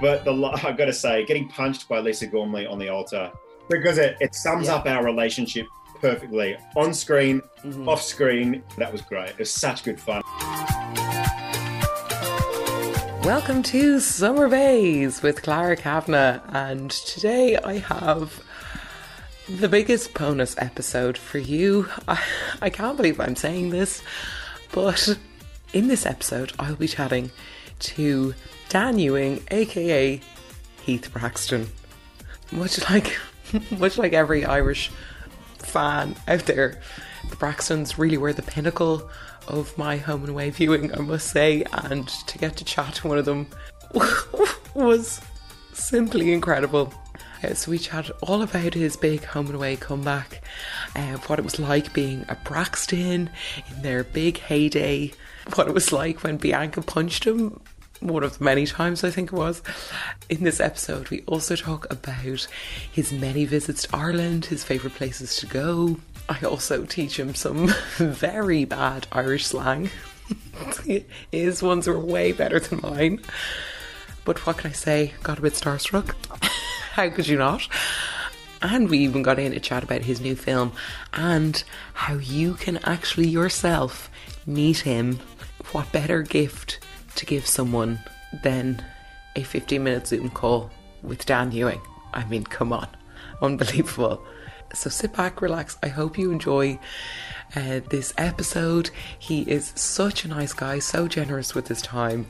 But the I've got to say, getting punched by Lisa Gormley on the altar because it, it sums Yeah. up our relationship perfectly on screen, Mhm. off screen. That was great. It was such good fun. Welcome to Summer Bays with Clara Kavanagh, and today I have the biggest bonus episode for you. I, I can't believe I'm saying this, but in this episode, I'll be chatting to Dan Ewing, aka Heath Braxton. Much like, much like every Irish fan out there, the Braxtons really were the pinnacle of my home and away viewing, I must say, and to get to chat to one of them was simply incredible. Uh, so we chatted all about his big home and away comeback, uh, what it was like being a Braxton in their big heyday, what it was like when Bianca punched him one of the many times I think it was. In this episode, we also talk about his many visits to Ireland, his favourite places to go. I also teach him some very bad Irish slang. his ones were way better than mine. But what can I say? Got a bit starstruck. How could you not? And we even got in to chat about his new film and how you can actually yourself meet him. What better gift to give someone than a 15 minute Zoom call with Dan Ewing? I mean, come on. Unbelievable. So sit back, relax. I hope you enjoy uh, this episode. He is such a nice guy, so generous with his time,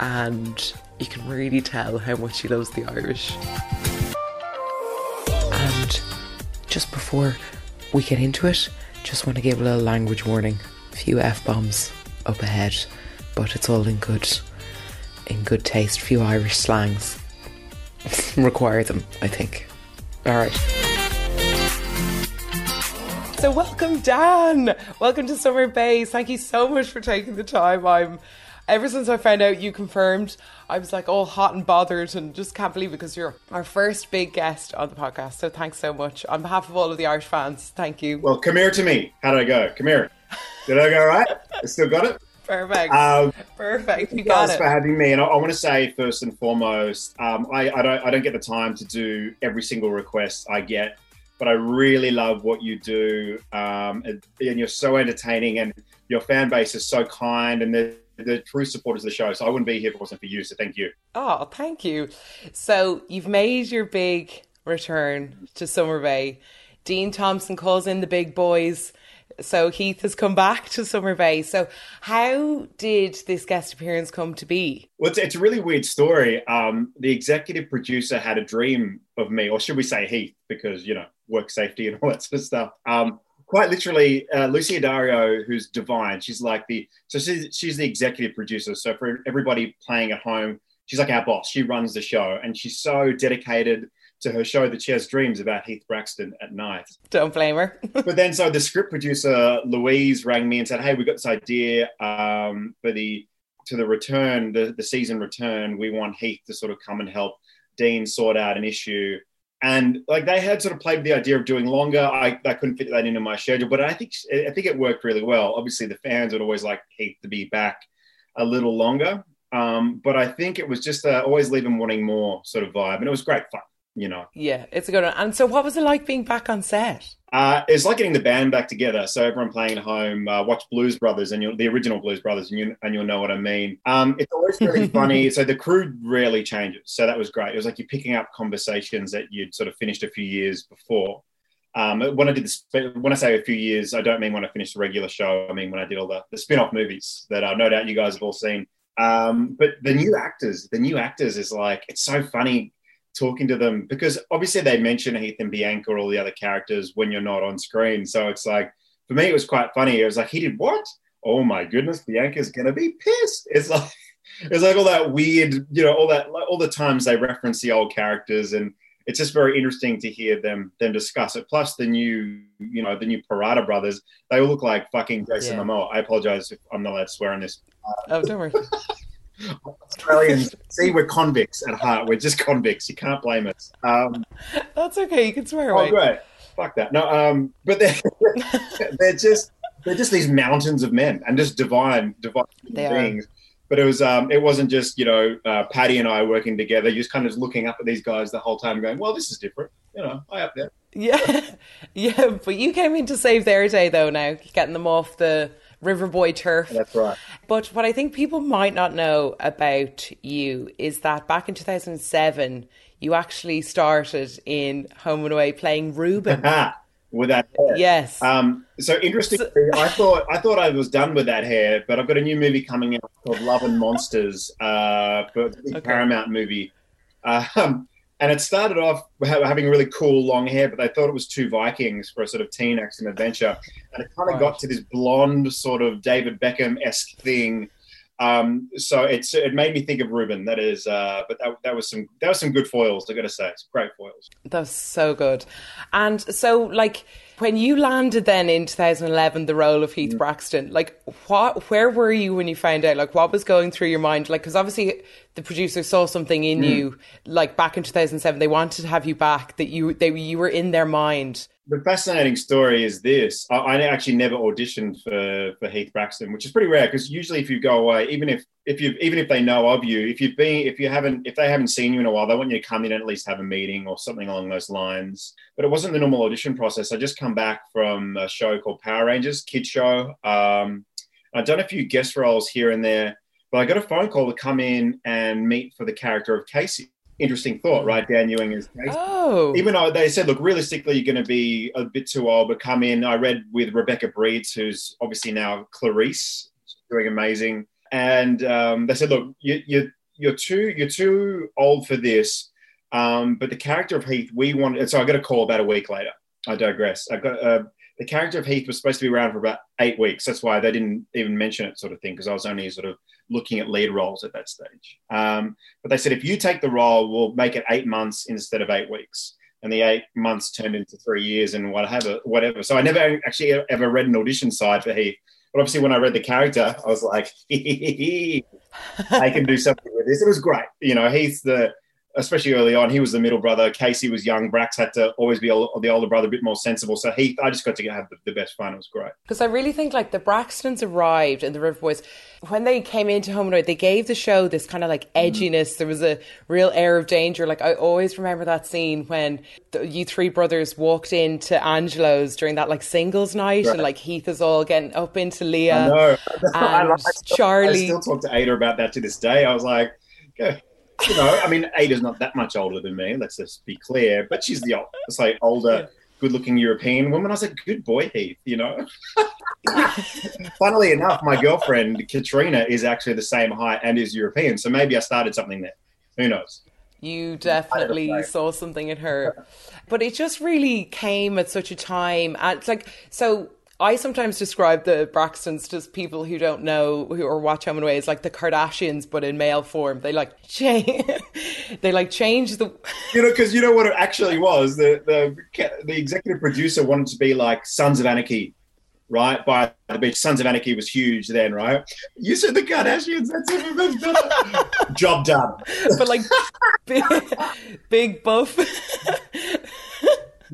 and you can really tell how much he loves the Irish. And just before we get into it, just want to give a little language warning. A few f bombs up ahead, but it's all in good, in good taste. few Irish slangs require them, I think. All right. So welcome, Dan. Welcome to Summer Bays. Thank you so much for taking the time. I'm ever since I found out you confirmed, I was like all hot and bothered and just can't believe it because you're our first big guest on the podcast. So thanks so much on behalf of all of the Irish fans. Thank you. Well, come here to me. How did I go? Come here. Did I go right? I still got it. Perfect. Um, Perfect. You got Thanks it. for having me. And I, I want to say first and foremost, um, I, I don't I don't get the time to do every single request I get, but I really love what you do, um, and, and you're so entertaining, and your fan base is so kind, and they're, they're true supporters of the show. So I wouldn't be here if it wasn't for you. So thank you. Oh, thank you. So you've made your big return to Summer Bay. Dean Thompson calls in the big boys. So Heath has come back to Summer Bay. So how did this guest appearance come to be? Well, it's, it's a really weird story. Um, the executive producer had a dream of me, or should we say Heath, because you know work safety and all that sort of stuff. Um, quite literally, uh, Lucy Addario, who's divine, she's like the so she's, she's the executive producer. So for everybody playing at home, she's like our boss. She runs the show, and she's so dedicated to her show that she has dreams about Heath Braxton at night. Don't blame her. but then so the script producer Louise rang me and said, "Hey, we got this idea um, for the to the return, the the season return. We want Heath to sort of come and help Dean sort out an issue." And like they had sort of played with the idea of doing longer. I, I couldn't fit that into my schedule, but I think I think it worked really well. Obviously, the fans would always like Heath to be back a little longer, um, but I think it was just uh, always leave them wanting more sort of vibe, and it was great fun. You know, yeah, it's a good one. And so what was it like being back on set? uh, it's like getting the band back together. So everyone playing at home, uh, watch Blues Brothers and you'll, the original Blues Brothers, and you and you'll know what I mean. Um, it's always very funny. So the crew rarely changes. So that was great. It was like you're picking up conversations that you'd sort of finished a few years before. Um, when I did the when I say a few years, I don't mean when I finished the regular show. I mean when I did all the, the spin-off movies that uh, no doubt you guys have all seen. Um, but the new actors, the new actors is like it's so funny talking to them because obviously they mention Heath and Bianca or all the other characters when you're not on screen. So it's like for me, it was quite funny. It was like he did what? Oh my goodness, Bianca's gonna be pissed. It's like it's like all that weird, you know, all that all the times they reference the old characters, and it's just very interesting to hear them them discuss it. Plus the new, you know, the new Parata brothers, they all look like fucking Jason Yeah. Momoa. I apologize if I'm not allowed to swear on this. Oh, don't worry. Australians, see, we're convicts at heart. We're just convicts. You can't blame us. Um, That's okay. You can swear away. oh, away. great. Fuck that. No, um, but they're, they're just they're just these mountains of men and just divine, divine They are. but it was um, it wasn't just you know uh, Paddy and I working together. You're just kind of looking up at these guys the whole time, going, "Well, this is different." You know, I up there. Yeah, yeah, but you came in to save their day though. Now getting them off the Riverboy turf. That's right. But what I think people might not know about you is that back in 2007, you actually started in Home and Away playing Reuben. with that hair. Yes. Um, so interesting. So, I thought I thought I was done with that hair, but I've got a new movie coming out called Love and Monsters, uh, for okay. Paramount movie. Um, and it started off having really cool long hair, but they thought it was two Vikings for a sort of teen action adventure, and it kind of right. got to this blonde sort of David Beckham esque thing. Um, so it's it made me think of Reuben. That is, uh, but that, that was some that was some good foils. I got to say, it's great foils. That's so good. And so, like when you landed then in 2011, the role of Heath mm. Braxton, like what, where were you when you found out? Like what was going through your mind? Like because obviously the producer saw something in mm. you, like back in 2007, they wanted to have you back. That you they you were in their mind the fascinating story is this: I, I, actually never auditioned for for Heath Braxton, which is pretty rare because usually if you go away, even if if you even if they know of you, if you've been if you haven't if they haven't seen you in a while, they want you to come in and at least have a meeting or something along those lines. But it wasn't the normal audition process. I just come back from a show called Power Rangers, kid show. Um, I've done a few guest roles here and there, but I got a phone call to come in and meet for the character of Casey interesting thought, right? Dan Ewing is. Oh. Even though they said, look, realistically, you're going to be a bit too old, but come in. I read with Rebecca Breeds, who's obviously now Clarice, doing amazing, and um, they said, look, you, you, you're too you're too old for this. Um, but the character of Heath, we want. So I got a call about a week later. I digress. I got uh, the character of Heath was supposed to be around for about eight weeks. That's why they didn't even mention it, sort of thing, because I was only sort of looking at lead roles at that stage. Um, but they said if you take the role, we'll make it eight months instead of eight weeks. And the eight months turned into three years and whatever. Whatever. So I never actually ever read an audition side for Heath. But obviously, when I read the character, I was like, I can do something with this. It was great. You know, he's the especially early on, he was the middle brother. Casey was young. Brax had to always be the older brother, a bit more sensible. So Heath, I just got to have the, the best fun. It was great. Because I really think like the Braxtons arrived in the River Boys when they came into and Away, they gave the show this kind of like mm. edginess. Mm. There was a real air of danger. Like I always remember that scene when the, you three brothers walked into Angelo's during that like singles night, right. and like Heath is all getting up into Leah. I know. And I, still, Charlie. I still talk to Ada about that to this day. I was like, "Go." You know, I mean, Ada's not that much older than me. Let's just be clear, but she's the let's say older, good-looking European woman. I was like, good boy, Heath. You know. Funnily enough, my girlfriend Katrina is actually the same height and is European, so maybe I started something there. Who knows? You definitely saw something in her, but it just really came at such a time. It's like so I sometimes describe the Braxtons to people who don't know who or watch Home and Away as like the Kardashians, but in male form. They like change, they like change the. You know, because you know what it actually was. The the the executive producer wanted to be like Sons of Anarchy, right? By the beach. Sons of Anarchy was huge then, right? You said the Kardashians. That's even better. Job done. But like big, big buff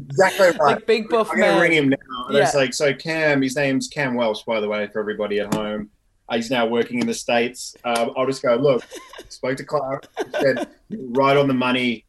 exactly right. Like big buff I'm gonna ring him now. Yeah. It's like so. Cam, his name's Cam Welsh, by the way, for everybody at home. Uh, he's now working in the states. Um, I'll just go. Look, spoke to Clara. Said right on the money.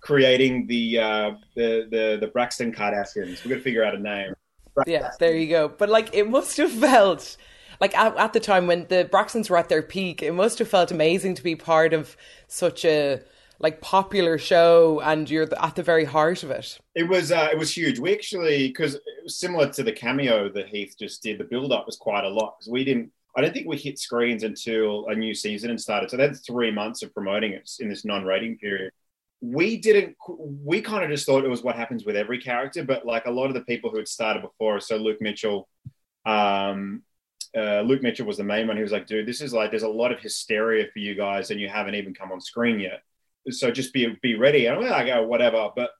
Creating the uh, the the the Braxton Kardashians. We're gonna figure out a name. Braxton. Yeah, there you go. But like, it must have felt like at, at the time when the Braxtons were at their peak, it must have felt amazing to be part of such a like popular show and you're at the very heart of it. It was uh, it was huge. We actually because similar to the cameo that heath just did the build up was quite a lot because we didn't i don't think we hit screens until a new season and started. So that's three months of promoting it in this non-rating period. We didn't we kind of just thought it was what happens with every character but like a lot of the people who had started before so luke mitchell um, uh, Luke Mitchell was the main one. He was like, dude, this is like, there's a lot of hysteria for you guys, and you haven't even come on screen yet so just be be ready. And I go whatever, but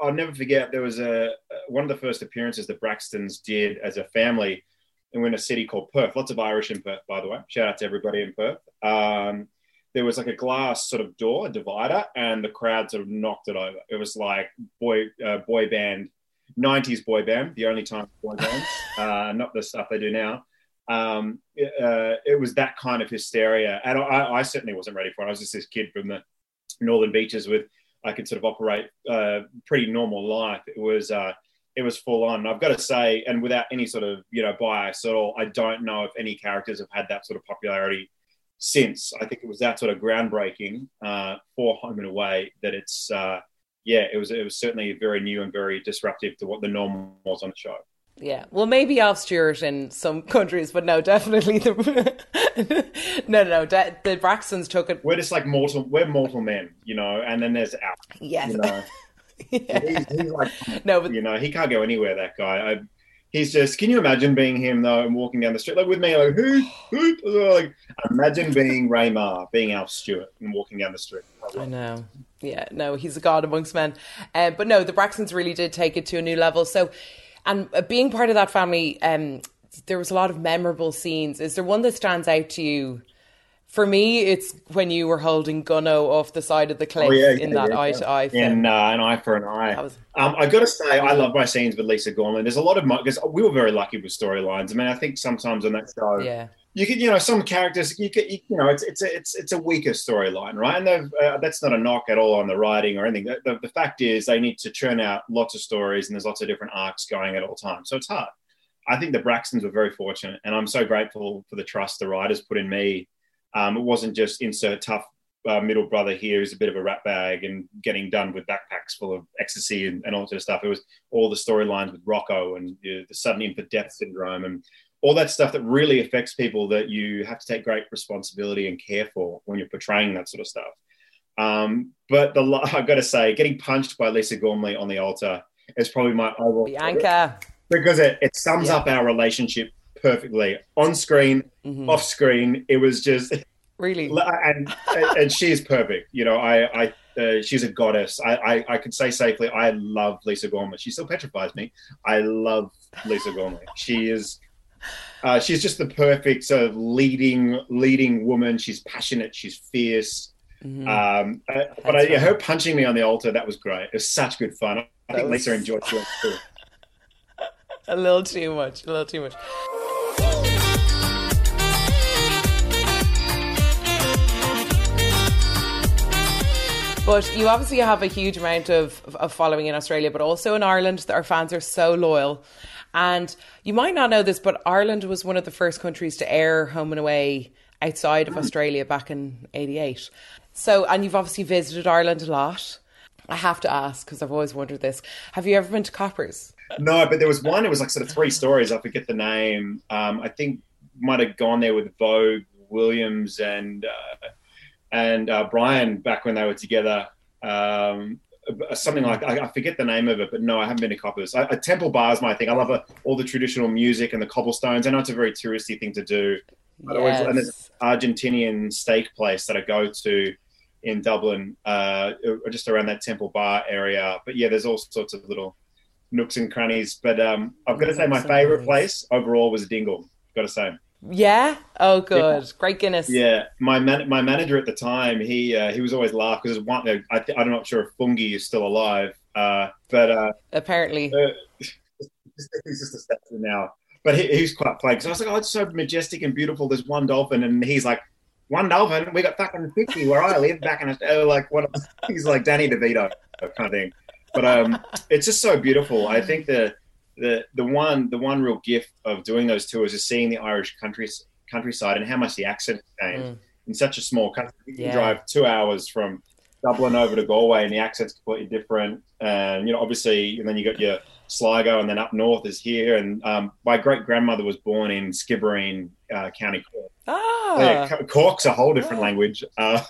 I'll never forget there was a one of the first appearances that Braxton's did as a family, and we're in a city called Perth. Lots of Irish in Perth, by the way. Shout out to everybody in Perth. Um, there was like a glass sort of door, a divider, and the crowd sort of knocked it over. It was like boy uh, boy band, '90s boy band, the only time boy bands, uh, not the stuff they do now. um, uh, it was that kind of hysteria, and I, I, certainly wasn't ready for it. I was just this kid from the northern beaches with I could sort of operate uh, pretty normal life. It was uh, it was full on. I've got to say, and without any sort of you know bias at all, I don't know if any characters have had that sort of popularity since. I think it was that sort of groundbreaking uh, for Home and Away that it's uh, yeah, it was it was certainly very new and very disruptive to what the norm was on the show. Yeah, well, maybe Alf Stewart in some countries, but no, definitely the no, no, no. De- the Braxtons took it. We're just like mortal. We're mortal men, you know. And then there's Alf. Yes. You know? yeah. he's, he's, like, no, but you know, he can't go anywhere. That guy. I, he's just. Can you imagine being him though, and walking down the street like with me, like who, who, like imagine being Ray Meagher, being Alf Stewart, and walking down the street. I know. Yeah, no, he's a god amongst men. Uh, but no, the Braxtons really did take it to a new level. So and uh, being part of that family, um, there was a lot of memorable scenes. Is there one that stands out to you? For me, it's when you were holding Gunno off the side of the cliff oh, yeah, in yeah, that yeah, eye to eye film. In uh, an eye for an eye. Was... Um, I got to say, I love my scenes with Lisa Gormley. There's a lot of because we were very lucky with storylines. I mean, I think sometimes on that show, yeah you could, you know, some characters, you could, you, know, it's it's a it's it's a weaker storyline, right? And uh, that's not a knock at all on the writing or anything. The, the, the, fact is, they need to churn out lots of stories, and there's lots of different arcs going at all times, so it's hard. I think the Braxtons were very fortunate, and I'm so grateful for the trust the writers put in me. Um, it wasn't just insert tough uh, middle brother here who's a bit of a rat bag and getting done with backpacks full of ecstasy and, and all sort of stuff. It was all the storylines with Rocco and the sudden infant death syndrome and all that stuff that really affects people that you have to take great responsibility and care for when you're portraying that sort of stuff. Um, but the I've got to say, getting punched by Lisa Gormley on the altar is probably my overall Bianca because it, it sums yeah. up our relationship perfectly on screen, mm-hmm. off screen. It was just really and and she is perfect. You know, I I. Uh, she's a goddess. I, I, I can say safely, I love Lisa Gormley. She still petrifies me. I love Lisa Gormley. She is uh, she's just the perfect sort of leading leading woman. She's passionate. She's fierce. Mm-hmm. Um, uh, but I, yeah, her punching me on the altar that was great. It was such good fun. I that think was... Lisa enjoyed it too. a little too much. A little too much. But you obviously have a huge amount of, of following in Australia, but also in Ireland. Our fans are so loyal. And you might not know this, but Ireland was one of the first countries to air Home and Away outside of mm. Australia back in 88. So, and you've obviously visited Ireland a lot. I have to ask because I've always wondered this. Have you ever been to Coppers? No, but there was one. It was like sort of three stories. I forget the name. Um, I think might have gone there with Vogue Williams and uh, and uh, Brian back when they were together. Um, something like I, I, forget the name of it, but no, I haven't been to Coppers. A Temple Bar is my thing. I love a, all the traditional music and the cobblestones. I know it's a very touristy thing to do. Yes. Always, and an Argentinian steak place that I go to in Dublin, uh, just around that Temple Bar area. But yeah, there's all sorts of little nooks and crannies. But um, I've got to say, my favourite place overall was Dingle. Got to say. Yeah. Oh, good. Yeah. Great Guinness. Yeah. My man- my manager at the time, he uh, he was always laugh because one. I th- I'm not sure if Fungie is still alive, uh, but uh, apparently uh, he's just a step now. But he, he's quite plagued. So I was like, oh, it's so majestic and beautiful. There's one dolphin, and he's like, one dolphin. We got fucking fifty where I live back in Australia. Like what? He's like Danny DeVito kind of thing. But um, it's just so beautiful. I think that the the one the one real gift of doing those tours is seeing the Irish country, countryside and how much the accent changed mm. in such a small country. You can drive two hours from Dublin over to Galway, and the accent's completely different. And you know, obviously, and then you got your Sligo, and then up north is here. And um, my great grandmother was born in Skibbereen, uh, County Cork. Ah, yeah, Cork's a whole different language. Uh,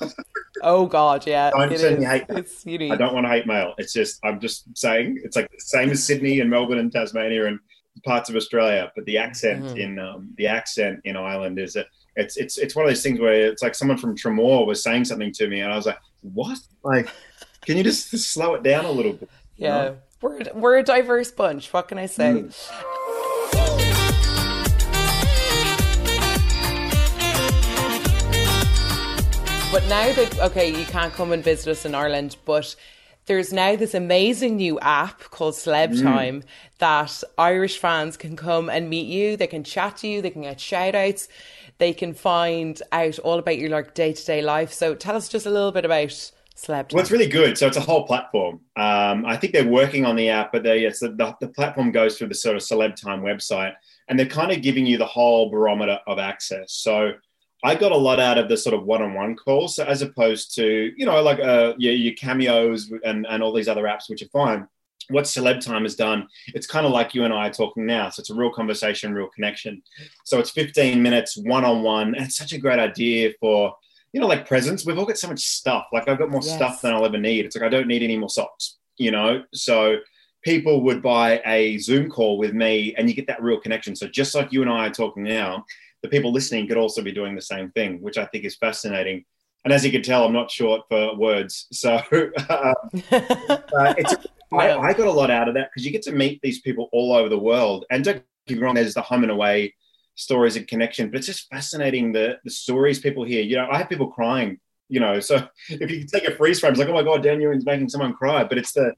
oh God, yeah. Don't send me hate. I don't want to hate mail. It's just I'm just saying it's like the same as Sydney and Melbourne and Tasmania and parts of Australia, but the accent mm-hmm. in um, the accent in Ireland is a, it's it's it's one of those things where it's like someone from Tramore was saying something to me, and I was like, "What? Like, can you just slow it down a little bit?" Yeah, know? we're we're a diverse bunch. What can I say? Mm. But now that okay, you can't come and visit us in Ireland, but there's now this amazing new app called Celeb mm. Time that Irish fans can come and meet you. They can chat to you. They can get shout outs. They can find out all about your like day to day life. So tell us just a little bit about Celeb. Well, it's really good. So it's a whole platform. Um, I think they're working on the app, but they, the, the platform goes through the sort of Celeb Time website, and they're kind of giving you the whole barometer of access. So I got a lot out of the sort of one-on-one calls, so as opposed to you know like uh, your, your cameos and and all these other apps, which are fine. What Celeb Time has done, it's kind of like you and I are talking now. So it's a real conversation, real connection. So it's 15 minutes one-on-one, and it's such a great idea for you know like presents. We've all got so much stuff. Like I've got more yes. stuff than I'll ever need. It's like I don't need any more socks. You know, so people would buy a Zoom call with me, and you get that real connection. So just like you and I are talking now the people listening could also be doing the same thing, which I think is fascinating. And as you can tell, I'm not short for words. So uh, it's, I, I, got a lot out of that because you get to meet these people all over the world. And don't get me wrong, there's the home and away stories and connection, but it's just fascinating the, the stories people hear. You know, I have people crying, you know, so if you take a freeze frame, it's like, oh my God, Dan Ewing's making someone cry. But it's the,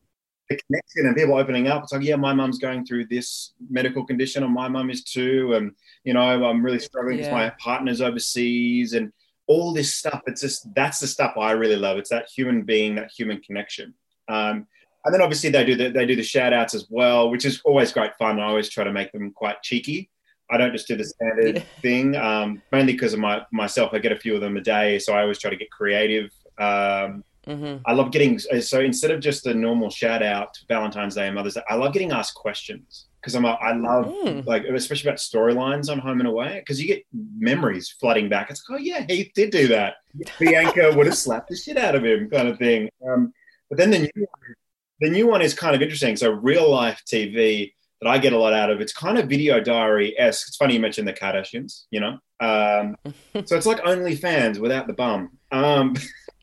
the connection and people opening up. It's like, yeah, my mum's going through this medical condition, and my mum is too. And you know, I'm really struggling because yeah. my partner's overseas, and all this stuff. It's just that's the stuff I really love. It's that human being, that human connection. Um, and then obviously they do the, they do the shout outs as well, which is always great fun. I always try to make them quite cheeky. I don't just do the standard yeah. thing, um, mainly because of my myself. I get a few of them a day, so I always try to get creative. Um, Mm-hmm. I love getting so instead of just a normal shout out to Valentine's Day and Mother's Day, I love getting asked questions because I'm a, I love mm. like especially about storylines on Home and Away because you get memories flooding back. It's like, oh yeah, he did do that. Bianca would have slapped the shit out of him, kind of thing. Um, but then the new one, the new one is kind of interesting. So real life TV that I get a lot out of. It's kind of video diary esque. It's funny you mentioned the Kardashians. You know, um, so it's like OnlyFans without the bum. Um,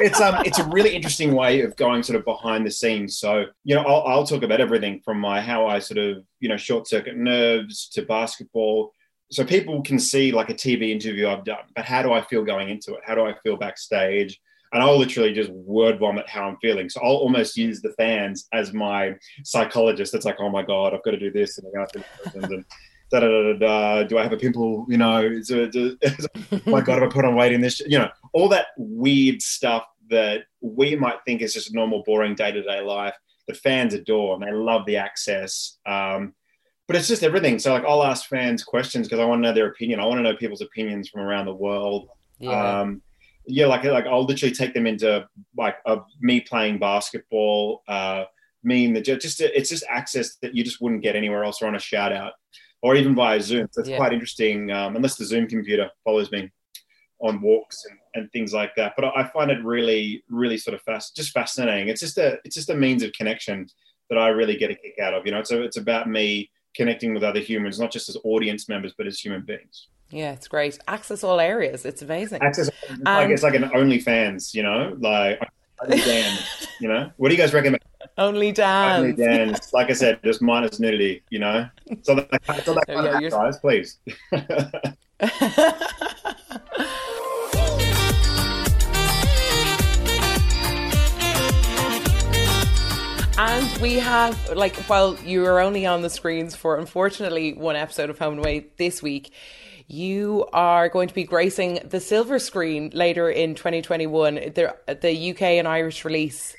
it's um it's a really interesting way of going sort of behind the scenes. So you know I'll, I'll talk about everything from my how I sort of you know short circuit nerves to basketball. So people can see like a TV interview I've done, but how do I feel going into it? How do I feel backstage? And I'll literally just word vomit how I'm feeling. So I'll almost use the fans as my psychologist. It's like, oh my god, I've got to do this and I have to. And, Da, da, da, da, do I have a pimple? You know, is it, is it, oh my God, have I put on weight in this? You know, all that weird stuff that we might think is just normal, boring day to day life. The fans adore and they love the access. Um, but it's just everything. So, like, I'll ask fans questions because I want to know their opinion. I want to know people's opinions from around the world. Yeah. Um, yeah, like like I'll literally take them into like uh, me playing basketball, uh, me in the just it's just access that you just wouldn't get anywhere else or on a shout out or even via Zoom. So it's yeah. quite interesting, um, unless the Zoom computer follows me on walks and, and things like that. But I find it really, really sort of fast, just fascinating. It's just a, it's just a means of connection that I really get a kick out of. You know, so it's about me connecting with other humans, not just as audience members, but as human beings. Yeah, it's great. Access all areas. It's amazing. Access, um, like it's like an OnlyFans. You know, like you know, what do you guys recommend? Only dance. Only dance. Like I said, just minus nudity, you know? So that, so that kind yeah, of guys, please. And we have, like, while you were only on the screens for, unfortunately, one episode of Home and Away this week, you are going to be gracing the silver screen later in 2021, the, the UK and Irish release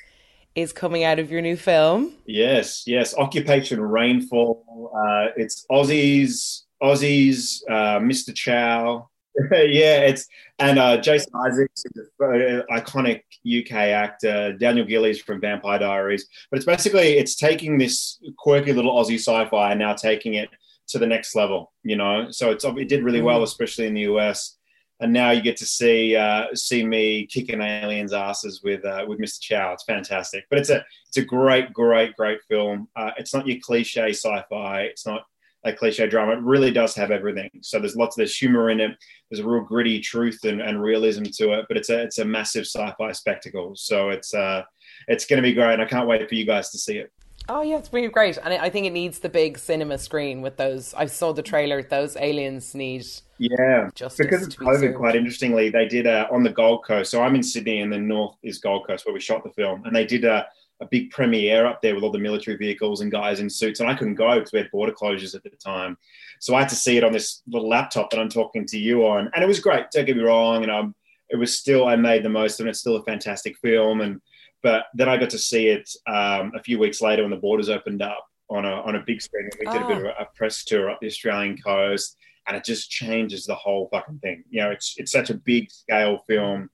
is coming out of your new film. Yes, yes. Occupation Rainfall. Uh, it's Aussies, Aussies, uh, Mr. Chow. yeah, it's and uh, Jason Isaacs, is an iconic UK actor. Daniel Gillies from Vampire Diaries. But it's basically it's taking this quirky little Aussie sci-fi and now taking it to the next level. You know, so it's it did really well, mm. especially in the US and now you get to see uh, see me kicking aliens' asses with uh, with Mr. Chow. It's fantastic, but it's a it's a great, great, great film. Uh, it's not your cliche sci-fi. It's not a cliche drama. It really does have everything. So there's lots of there's humor in it. There's a real gritty truth and, and realism to it, but it's a it's a massive sci-fi spectacle. So it's uh it's going to be great, I can't wait for you guys to see it. Oh yeah, it's really great, and I think it needs the big cinema screen with those. I saw the trailer; those aliens need. Yeah, Justice because it's COVID. served. Quite interestingly, they did uh, on the Gold Coast. So I'm in Sydney, and the north is Gold Coast, where we shot the film, and they did a, a big premiere up there with all the military vehicles and guys in suits, and I couldn't go because we had border closures at the time. So I had to see it on this little laptop that I'm talking to you on, and it was great. Don't get me wrong, and um, it was still I made the most of it. It's still a fantastic film, and but then I got to see it um, a few weeks later when the borders opened up on a on a big screen, and we did a bit of a, a press tour up the Australian coast, and it just changes the whole fucking thing. You know, it's it's such a big scale film.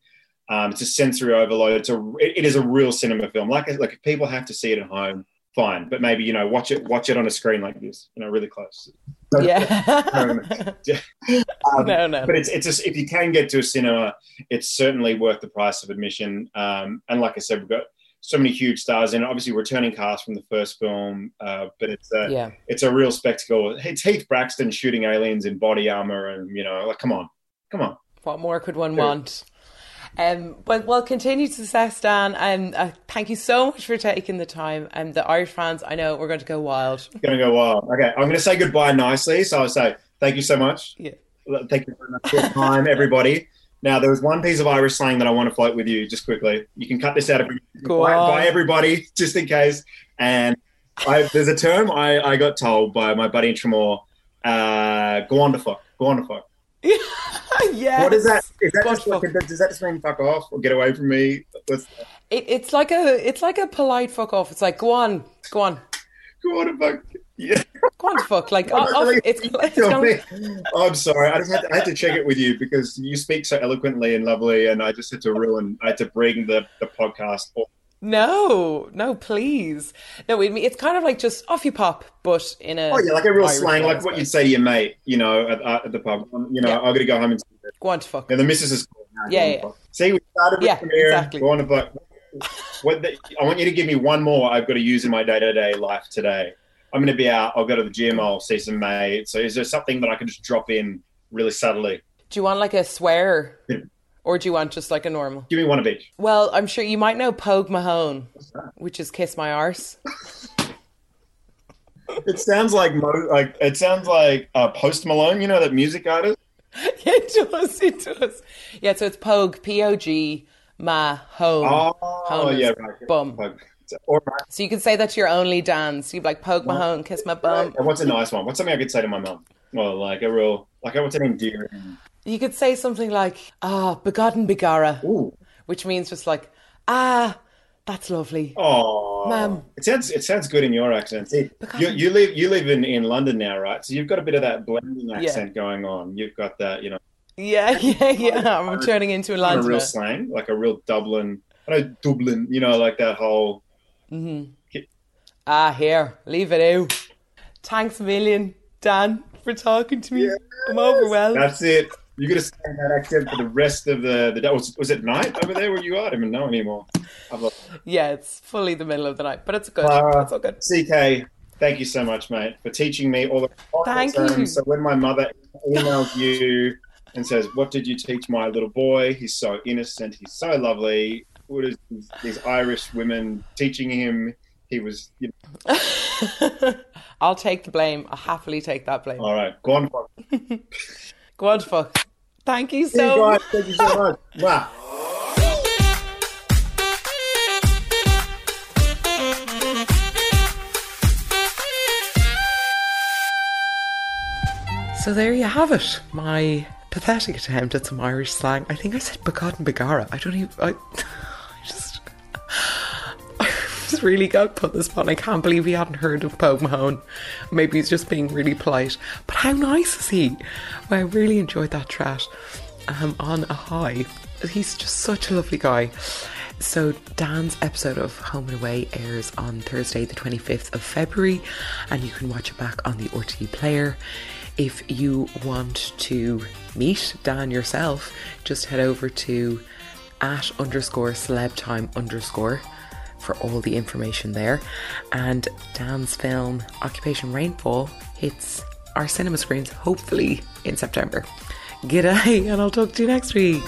Um, it's a sensory overload. It's a it, it is a real cinema film. Like like if people have to see it at home, fine. But maybe you know watch it watch it on a screen like this, you know, really close. Yeah. Um, no, no. But it's it's just if you can get to a cinema, it's certainly worth the price of admission. Um, and like I said, we've got so many huge stars in it. Obviously, returning cast from the first film, uh, but it's a yeah. it's a real spectacle. It's Heath Braxton shooting aliens in body armor, and you know, like come on, come on. What more could one Sure. want? Um, but well, continued success, Dan. And uh, thank you so much for taking the time. And the Irish fans, I know we're going to go wild. Gonna go wild. Okay, I'm gonna say goodbye nicely. So I'll say thank you so much. Yeah. Thank you very much for your time, everybody. Now, there was one piece of Irish slang that I want to float with you just quickly. You can cut this out of by, by everybody, just in case. And I, there's a term I, I got told by my buddy in Tramore, uh, go on to fuck. Go on to fuck. yes. What is that? Is that just like, does that just mean fuck off or get away from me? It, it's like a it's like a polite fuck off. It's like go on, go on, go on to fuck. Yeah. go on fuck. Like oh, oh, it's, it's going. Oh, I'm sorry. I just had to, I had to check it with you because you speak so eloquently and lovely, and I just had to ruin. I had to bring the, the podcast. No, no, please, no. It, it's kind of like just off you pop, but in a Oh yeah, like a real Irish slang, like what you'd say to your mate, you know, at, at the pub. Um, You know, Yeah. I'm gonna go home and. Go on to fuck. And the missus is. Yeah, yeah. See, we started with Yeah, premiere. exactly. Go on to fuck. What the, I want you to give me one more. I've got to use in my day to day life today. I'm going to be out. I'll go to the gym. I'll see some mates. So, is there something that I can just drop in really subtly? Do you want like a swear, Yeah. or do you want just like a normal? Give me one of each. Well, I'm sure you might know Pogue Mahone, which is kiss my arse. It sounds like Mo, like it sounds like uh, Post Malone. You know that music artist. it does, it does. Yeah, so it's Pogue, P O G Mahone. Oh, yeah, right. bum. All right. So you could say that's your only dance. You'd be like Pogue Mahone, kiss my bum. And what's a nice one? What's something I could say to my mum? Well, like a real, like I what's an endearing? You could say something like, ah, begotten begara, Ooh, which means just like, ah, that's lovely. oh, Ma'am. It sounds it sounds good in your accent. You, you live you live in, in London now, right? So you've got a bit of that blending accent going on. You've got that, you know, Yeah, yeah, yeah. I'm turning into a kind of real slang, like a real Dublin. I know Dublin, you know, like that whole. Ah, here, leave it out. Thanks a million, Dan, for talking to me. I'm overwhelmed. That's it. You're gonna stay in that accent for the rest of the the day. Was, was it night over there where you are? I don't even know anymore. Yeah, it's fully the middle of the night, but it's good. Uh, it's all good. CK, thank you so much, mate, for teaching me all the Thank terms. you. So when my mother emails you and says, "What did you teach my little boy? He's so innocent. He's so lovely. What is these, Irish women teaching him?" He was, you know, I'll take the blame. I'll happily take that blame. all right. Go on. fuck. Go on, fuck. Thank you See you so guys. Thank you so much. Wow. So there you have it. My pathetic attempt at some Irish slang. I think I said begotten begara. I don't even. I, I just. Was really got put this spot. I can't believe he hadn't heard of Pogue Mahone. Maybe he's just being really polite. But how nice is he? Well, I really enjoyed that chat. Um, on a high. He's just such a lovely guy. So, Dan's episode of Home and Away airs on Thursday, the 25th of February, and you can watch it back on the RTE player. If you want to meet Dan yourself, just head over to at underscore celeb time underscore for all the information there. And Dan's film Occupation Rainfall hits our cinema screens hopefully in September. G'day, and I'll talk to you next week.